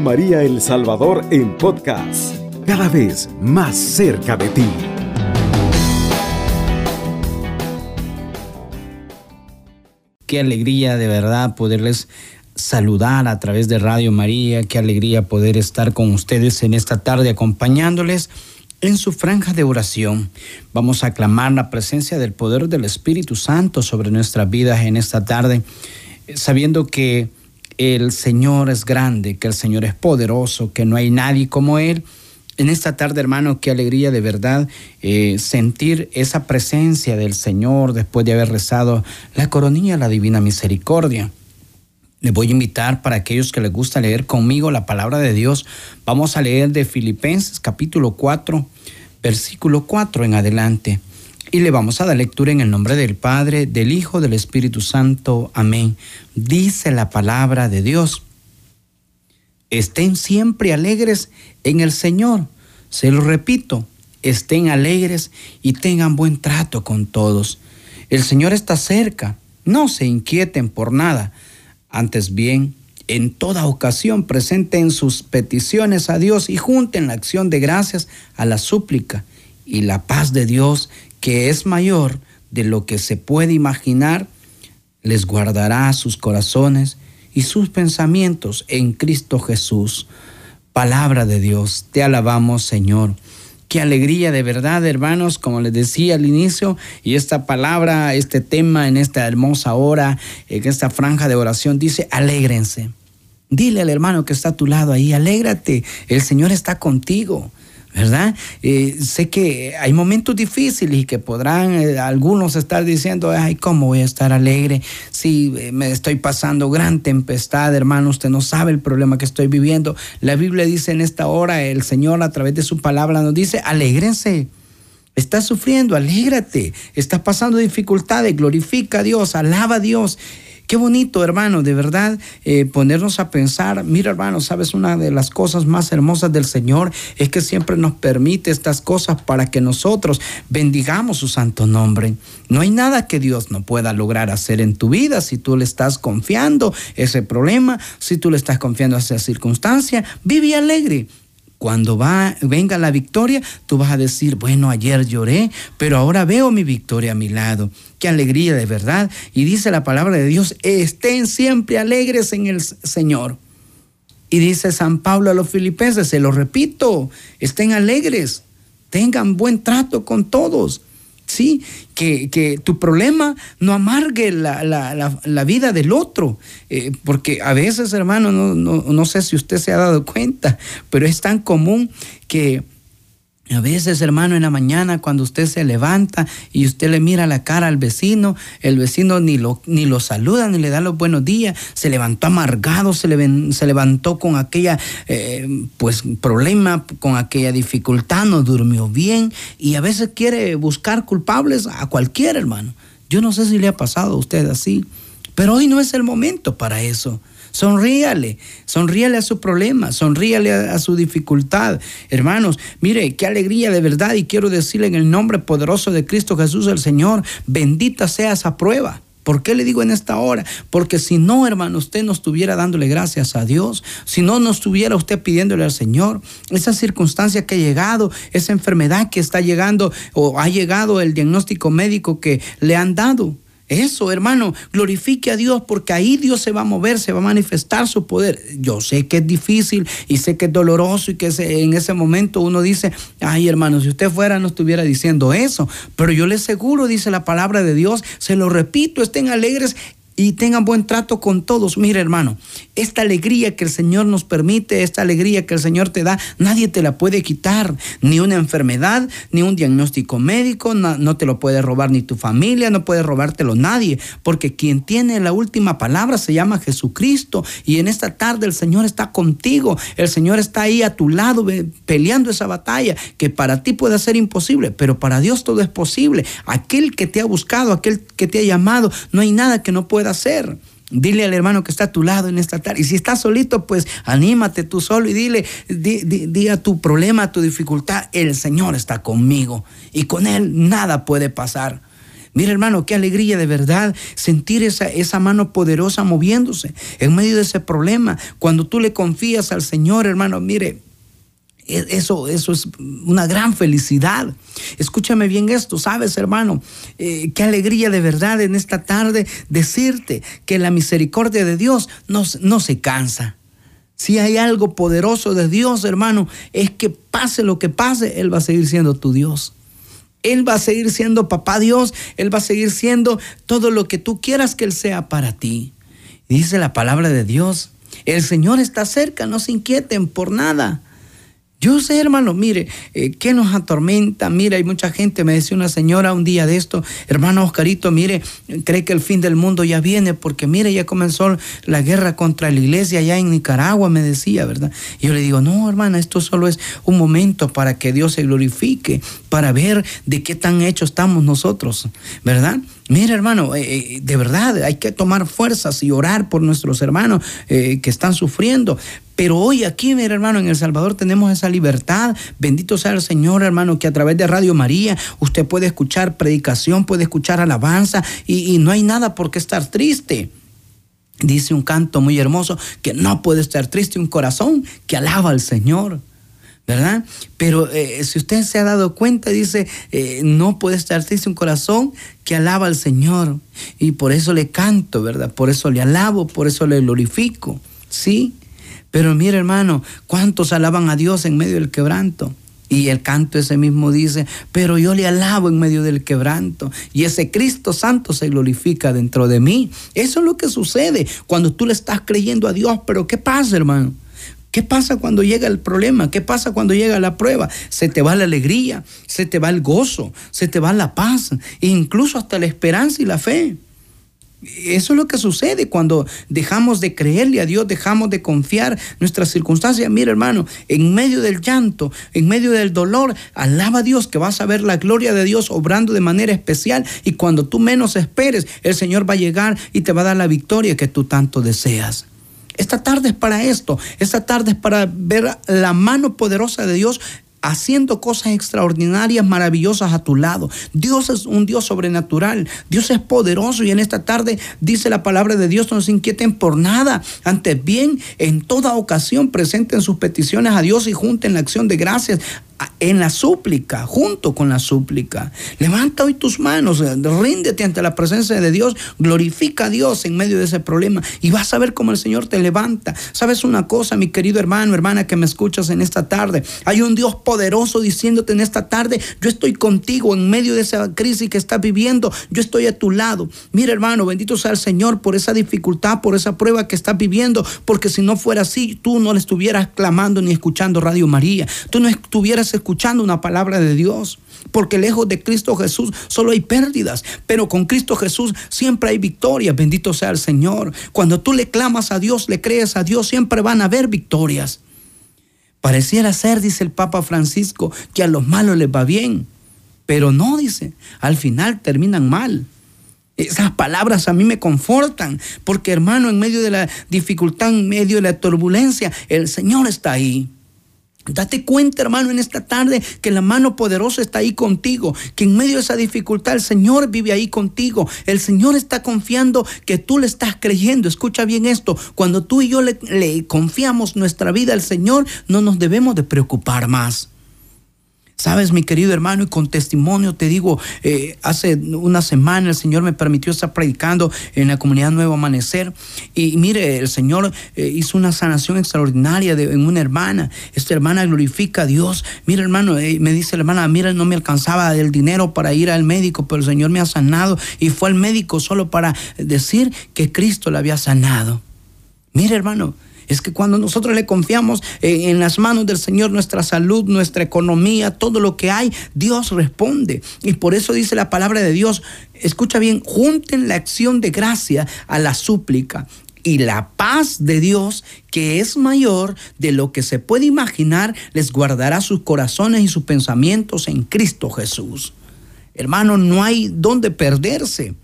María El Salvador en podcast, cada vez más cerca de ti. Qué alegría de verdad poderles saludar a través de Radio María, qué alegría poder estar con ustedes en esta tarde acompañándoles en su franja de oración. Vamos a clamar la presencia del poder del Espíritu Santo sobre nuestras vidas en esta tarde, sabiendo que el Señor es grande, que el Señor es poderoso, que no hay nadie como Él. En esta tarde, hermano, qué alegría de verdad eh, sentir esa presencia del Señor después de haber rezado la coronilla, la divina misericordia. Les voy a invitar para aquellos que les gusta leer conmigo la palabra de Dios. Vamos a leer de Filipenses capítulo 4, versículo 4 en adelante. Y le vamos a dar lectura en el nombre del Padre, del Hijo, del Espíritu Santo. Amén. Dice la palabra de Dios. Estén siempre alegres en el Señor. Se lo repito, estén alegres y tengan buen trato con todos. El Señor está cerca. No se inquieten por nada. Antes bien, en toda ocasión presenten sus peticiones a Dios y junten la acción de gracias a la súplica y la paz de Dios que es mayor de lo que se puede imaginar, les guardará sus corazones y sus pensamientos en Cristo Jesús. Palabra de Dios, te alabamos Señor. Qué alegría de verdad, hermanos, como les decía al inicio, y esta palabra, este tema en esta hermosa hora, en esta franja de oración, dice, alégrense. Dile al hermano que está a tu lado ahí, alégrate, el Señor está contigo. ¿Verdad? Eh, sé que hay momentos difíciles y que podrán eh, algunos estar diciendo, ay, ¿cómo voy a estar alegre si eh, me estoy pasando gran tempestad, hermano? Usted no sabe el problema que estoy viviendo. La Biblia dice en esta hora, el Señor a través de su palabra nos dice, alégrense. Estás sufriendo, alégrate. Estás pasando dificultades, glorifica a Dios, alaba a Dios. Qué bonito, hermano, de verdad, eh, ponernos a pensar. Mira, hermano, sabes, una de las cosas más hermosas del Señor es que siempre nos permite estas cosas para que nosotros bendigamos su santo nombre. No hay nada que Dios no pueda lograr hacer en tu vida si tú le estás confiando ese problema, si tú le estás confiando esa circunstancia. Vive alegre. Cuando va, venga la victoria, tú vas a decir, bueno, ayer lloré, pero ahora veo mi victoria a mi lado. Qué alegría de verdad. Y dice la palabra de Dios, estén siempre alegres en el Señor. Y dice San Pablo a los filipenses, se lo repito, estén alegres, tengan buen trato con todos. ¿Sí? Que, tu problema no amargue la, vida del otro, eh, porque a veces, hermano, no, no sé si usted se ha dado cuenta, pero es tan común que a veces, hermano, en la mañana cuando usted se levanta y usted le mira la cara al vecino, el vecino ni lo, ni lo saluda ni le da los buenos días, se levantó amargado, se, levantó con aquella eh, pues problema, con aquella dificultad, no durmió bien y a veces quiere buscar culpables a cualquier hermano. Yo no sé si le ha pasado a usted así, pero hoy no es el momento para eso. Sonríale, sonríale a su problema, sonríale a, su dificultad. Hermanos, mire, qué alegría de verdad y quiero decirle en el nombre poderoso de Cristo Jesús el Señor, bendita sea esa prueba. ¿Por qué le digo en esta hora? Porque si no, hermano, usted no estuviera dándole gracias a Dios, si no, no estuviera usted pidiéndole al Señor, esa circunstancia que ha llegado, esa enfermedad que está llegando o ha llegado el diagnóstico médico que le han dado, eso, hermano, glorifique a Dios porque ahí Dios se va a mover, se va a manifestar su poder. Yo sé que es difícil y sé que es doloroso y que en ese momento uno dice, ay hermano, si usted fuera no estuviera diciendo eso, pero yo le aseguro, dice la palabra de Dios, se lo repito, estén alegres y tengan buen trato con todos. Mira, hermano, esta alegría que el Señor nos permite, esta alegría que el Señor te da, nadie te la puede quitar. Ni una enfermedad, ni un diagnóstico médico, no, te lo puede robar ni tu familia, no puede robártelo nadie, porque quien tiene la última palabra se llama Jesucristo. Y en esta tarde el Señor está contigo, el Señor está ahí a tu lado peleando esa batalla que para ti puede ser imposible, pero para Dios todo es posible. Aquel que te ha buscado, aquel que te ha llamado, no hay nada que no pueda hacer. Dile al hermano que está a tu lado en esta tarde. Y si estás solito, pues anímate tú solo y dile, di, a tu problema, tu dificultad, el Señor está conmigo. Y con Él nada puede pasar. Mira hermano, qué alegría de verdad sentir esa, esa mano poderosa moviéndose en medio de ese problema. Cuando tú le confías al Señor, hermano, mire, eso, eso es una gran felicidad. Escúchame bien esto, sabes, hermano, eh, qué alegría de verdad en esta tarde decirte que la misericordia de Dios no, no se cansa. Si hay algo poderoso de Dios, hermano, es que pase lo que pase, Él va a seguir siendo tu Dios. Él va a seguir siendo papá Dios, Él va a seguir siendo todo lo que tú quieras que Él sea para ti. Dice la palabra de Dios, el Señor está cerca, no se inquieten por nada. Yo sé, hermano, mire, eh, ¿qué nos atormenta? Mire, hay mucha gente, me decía una señora un día de esto, hermano Oscarito, mire, cree que el fin del mundo ya viene, porque mire, ya comenzó la guerra contra la iglesia allá en Nicaragua, me decía, ¿verdad? Y yo le digo, no, hermana, esto solo es un momento para que Dios se glorifique, para ver de qué tan hechos estamos nosotros, ¿verdad? Mire, hermano, eh, eh, de verdad hay que tomar fuerzas y orar por nuestros hermanos que están sufriendo. Pero hoy aquí, mi hermano, en El Salvador tenemos esa libertad. Bendito sea el Señor, hermano, que a través de Radio María usted puede escuchar predicación, puede escuchar alabanza y, no hay nada por qué estar triste. Dice un canto muy hermoso que no puede estar triste un corazón que alaba al Señor. ¿verdad? Pero eh, si usted se ha dado cuenta, dice, eh, no puede estar triste un corazón que alaba al Señor. Y por eso le canto, ¿verdad? Por eso le alabo, por eso le glorifico, ¿sí? Pero mire hermano, ¿cuántos alaban a Dios en medio del quebranto? Y el canto ese mismo dice, pero yo le alabo en medio del quebranto. Y ese Cristo Santo se glorifica dentro de mí. Eso es lo que sucede cuando tú le estás creyendo a Dios. Pero ¿qué pasa, hermano? ¿Qué pasa cuando llega el problema? ¿Qué pasa cuando llega la prueba? Se te va la alegría, se te va el gozo, se te va la paz, incluso hasta la esperanza y la fe. Eso es lo que sucede cuando dejamos de creerle a Dios, dejamos de confiar nuestras circunstancias. Mira, hermano, en medio del llanto, en medio del dolor, alaba a Dios que vas a ver la gloria de Dios obrando de manera especial y cuando tú menos esperes, el Señor va a llegar y te va a dar la victoria que tú tanto deseas. Esta tarde es para esto, esta tarde es para ver la mano poderosa de Dios haciendo cosas extraordinarias, maravillosas a tu lado. Dios es un Dios sobrenatural, Dios es poderoso y en esta tarde dice la palabra de Dios, no se inquieten por nada, antes bien, en toda ocasión presenten sus peticiones a Dios y junten la acción de gracias en la súplica, junto con la súplica. Levanta hoy tus manos, eh, ríndete ante la presencia de Dios, glorifica a Dios en medio de ese problema y vas a ver cómo el Señor te levanta. ¿Sabes una cosa, mi querido hermano, hermana que me escuchas en esta tarde? Hay un Dios poderoso diciéndote en esta tarde, yo estoy contigo en medio de esa crisis que estás viviendo, yo estoy a tu lado. Mira, hermano, bendito sea el Señor por esa dificultad, por esa prueba que estás viviendo, porque si no fuera así, tú no le estuvieras clamando ni escuchando Radio María, tú no estuvieras escuchando una palabra de Dios. Porque lejos de Cristo Jesús solo hay pérdidas, pero con Cristo Jesús siempre hay victorias. Bendito sea el Señor. Cuando tú le clamas a Dios, le crees a Dios, siempre van a haber victorias. Pareciera ser, dice el Papa Francisco, que a los malos les va bien, pero no, dice, al final terminan mal. Esas palabras a mí me confortan, porque hermano, en medio de la dificultad, en medio de la turbulencia, el Señor está ahí. Date cuenta, hermano, en esta tarde que la mano poderosa está ahí contigo, que en medio de esa dificultad el Señor vive ahí contigo. El Señor está confiando que tú le estás creyendo. Escucha bien esto, cuando tú y yo le, le confiamos nuestra vida al Señor, no nos debemos de preocupar más. Sabes, mi querido hermano, y con testimonio te digo, eh, hace una semana el Señor me permitió estar predicando en la comunidad Nuevo Amanecer. Y mire, el Señor eh, hizo una sanación extraordinaria de, en una hermana. Esta hermana glorifica a Dios. Mira, hermano, eh, me dice la hermana, mira, no me alcanzaba el dinero para ir al médico, pero el Señor me ha sanado. Y fue al médico solo para decir que Cristo la había sanado. Mira, hermano, es que cuando nosotros le confiamos en, las manos del Señor nuestra salud, nuestra economía, todo lo que hay, Dios responde. Y por eso dice la palabra de Dios, escucha bien, junten la acción de gracia a la súplica y la paz de Dios, que es mayor de lo que se puede imaginar, les guardará sus corazones y sus pensamientos en Cristo Jesús. Hermano, no hay donde perderse.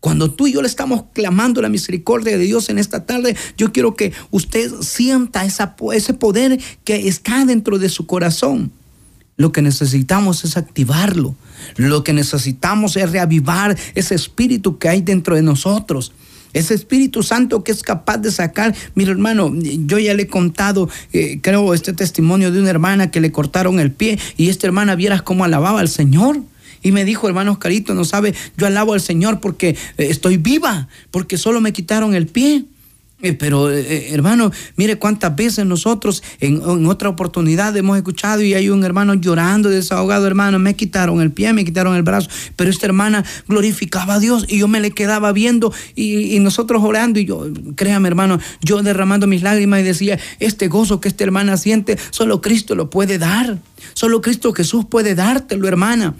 Cuando tú y yo le estamos clamando la misericordia de Dios en esta tarde, yo quiero que usted sienta ese poder que está dentro de su corazón. Lo que necesitamos es activarlo. Lo que necesitamos es reavivar ese espíritu que hay dentro de nosotros. Ese Espíritu Santo que es capaz de sacar, mira hermano, yo ya le he contado, eh, creo, este testimonio de una hermana que le cortaron el pie y esta hermana vieras cómo alababa al Señor. Y me dijo, hermano Oscarito, no sabe, yo alabo al Señor porque eh, estoy viva, porque solo me quitaron el pie. Eh, pero eh, hermano, mire cuántas veces nosotros en, otra oportunidad hemos escuchado y hay un hermano llorando, desahogado, hermano, me quitaron el pie, me quitaron el brazo, pero esta hermana glorificaba a Dios y yo me le quedaba viendo y, nosotros orando y yo, créame hermano, yo derramando mis lágrimas y decía, este gozo que esta hermana siente, solo Cristo lo puede dar, solo Cristo Jesús puede dártelo, hermana.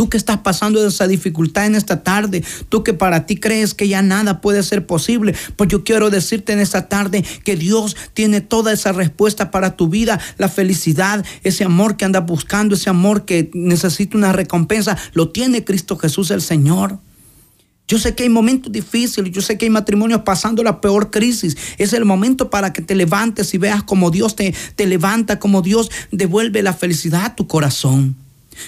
Tú que estás pasando esa dificultad en esta tarde, tú que para ti crees que ya nada puede ser posible, pues yo quiero decirte en esta tarde que Dios tiene toda esa respuesta para tu vida, la felicidad, ese amor que andas buscando, ese amor que necesita una recompensa, lo tiene Cristo Jesús el Señor. Yo sé que hay momentos difíciles, yo sé que hay matrimonios pasando la peor crisis. Es el momento para que te levantes y veas como Dios te, te levanta, como Dios devuelve la felicidad a tu corazón.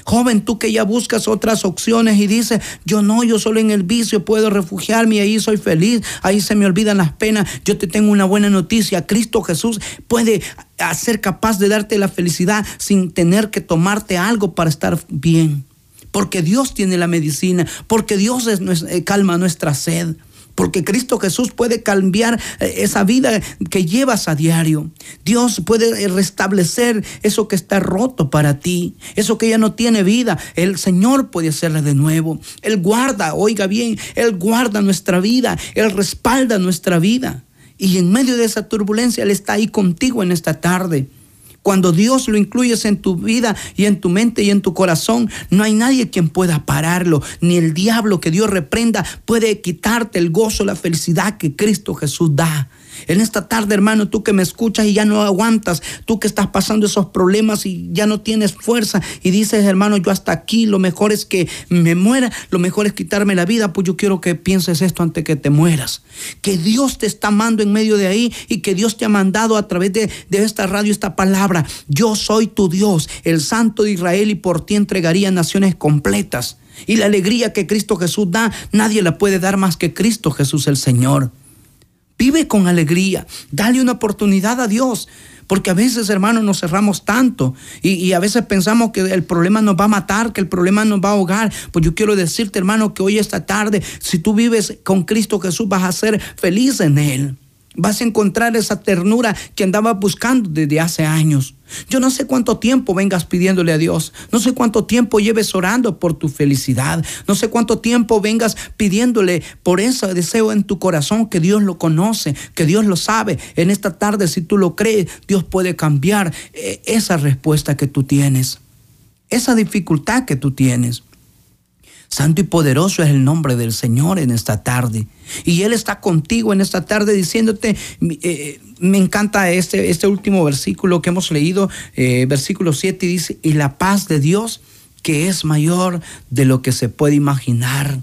Joven, tú que ya buscas otras opciones y dices, yo no, yo solo en el vicio puedo refugiarme y ahí soy feliz, ahí se me olvidan las penas. Yo te tengo una buena noticia, Cristo Jesús puede ser capaz de darte la felicidad sin tener que tomarte algo para estar bien. Porque Dios tiene la medicina, porque Dios es, eh, calma nuestra sed. Porque Cristo Jesús puede cambiar eh, esa vida que llevas a diario. Dios puede restablecer eso que está roto para ti, eso que ya no tiene vida. El Señor puede hacerle de nuevo. Él guarda, oiga bien, Él guarda nuestra vida, Él respalda nuestra vida. Y en medio de esa turbulencia, Él está ahí contigo en esta tarde. Cuando Dios lo incluyes en tu vida y en tu mente y en tu corazón, no hay nadie quien pueda pararlo, ni el diablo que Dios reprenda puede quitarte el gozo, la felicidad que Cristo Jesús da. En esta tarde, hermano, tú que me escuchas y ya no aguantas, tú que estás pasando esos problemas y ya no tienes fuerza y dices, hermano, yo hasta aquí, lo mejor es que me muera, lo mejor es quitarme la vida, pues yo quiero que pienses esto antes que te mueras. Que Dios te está amando en medio de ahí y que Dios te ha mandado a través de, de esta radio esta palabra. Yo soy tu Dios, el Santo de Israel, y por ti entregaría naciones completas. Y la alegría que Cristo Jesús da, nadie la puede dar más que Cristo Jesús el Señor. Vive con alegría. Dale una oportunidad a Dios. Porque a veces, hermanos, nos cerramos tanto y, a veces pensamos que el problema nos va a matar, que el problema nos va a ahogar. Pues yo quiero decirte, hermano, que hoy, esta tarde, si tú vives con Cristo Jesús, vas a ser feliz en Él. Vas a encontrar esa ternura que andabas buscando desde hace años. Yo no sé cuánto tiempo vengas pidiéndole a Dios. No sé cuánto tiempo lleves orando por tu felicidad. No sé cuánto tiempo vengas pidiéndole por ese deseo en tu corazón que Dios lo conoce, que Dios lo sabe. En esta tarde, si tú lo crees, Dios puede cambiar eh, esa respuesta que tú tienes, esa dificultad que tú tienes. Santo y poderoso es el nombre del Señor en esta tarde. Y Él está contigo en esta tarde diciéndote, eh, me encanta este, este último versículo que hemos leído, eh, versículo 7, dice, y la paz de Dios que es mayor de lo que se puede imaginar.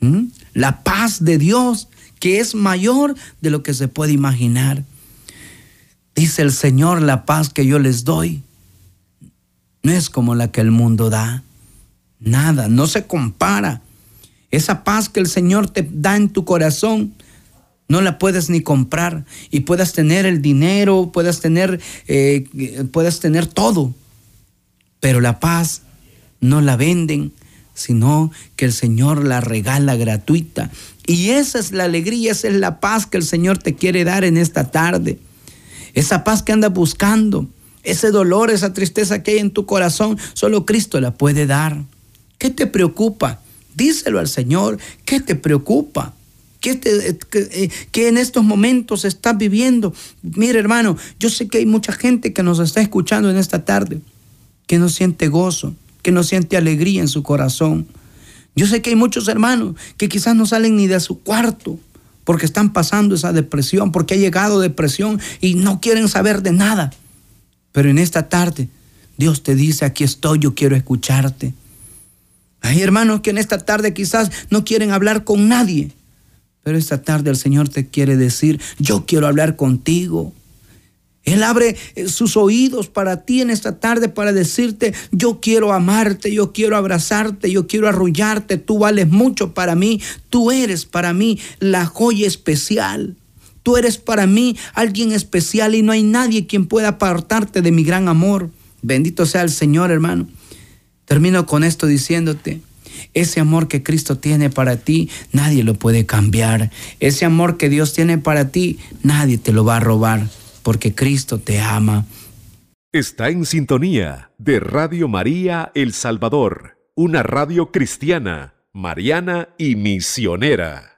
¿Mm? La paz de Dios que es mayor de lo que se puede imaginar. Dice el Señor, la paz que yo les doy no es como la que el mundo da. Nada, no se compara. Esa paz que el Señor te da en tu corazón, no la puedes ni comprar. Y puedas tener el dinero, puedas tener, eh, puedas tener todo. Pero la paz no la venden, sino que el Señor la regala gratuita. Y esa es la alegría, esa es la paz que el Señor te quiere dar en esta tarde. Esa paz que andas buscando, ese dolor, esa tristeza que hay en tu corazón, solo Cristo la puede dar. ¿Qué te preocupa? Díselo al Señor. ¿Qué te preocupa? ¿Qué, te, eh, en estos momentos estás viviendo? Mire, hermano, yo sé que hay mucha gente que nos está escuchando en esta tarde, que no siente gozo, que no siente alegría en su corazón. Yo sé que hay muchos hermanos que quizás no salen ni de su cuarto porque están pasando esa depresión, porque ha llegado depresión y no quieren saber de nada. Pero en esta tarde Dios te dice, aquí estoy, yo quiero escucharte. Hay hermanos que en esta tarde quizás no quieren hablar con nadie, pero esta tarde el Señor te quiere decir, yo quiero hablar contigo. Él abre eh, sus oídos para ti en esta tarde para decirte, yo quiero amarte, yo quiero abrazarte, yo quiero arrullarte, tú vales mucho para mí, tú eres para mí la joya especial. Tú eres para mí alguien especial y no hay nadie quien pueda apartarte de mi gran amor. Bendito sea el Señor, hermano. Termino con esto diciéndote, ese amor que Cristo tiene para ti, nadie lo puede cambiar. Ese amor que Dios tiene para ti, nadie te lo va a robar, porque Cristo te ama. Está en sintonía de Radio María El Salvador, una radio cristiana, mariana y misionera.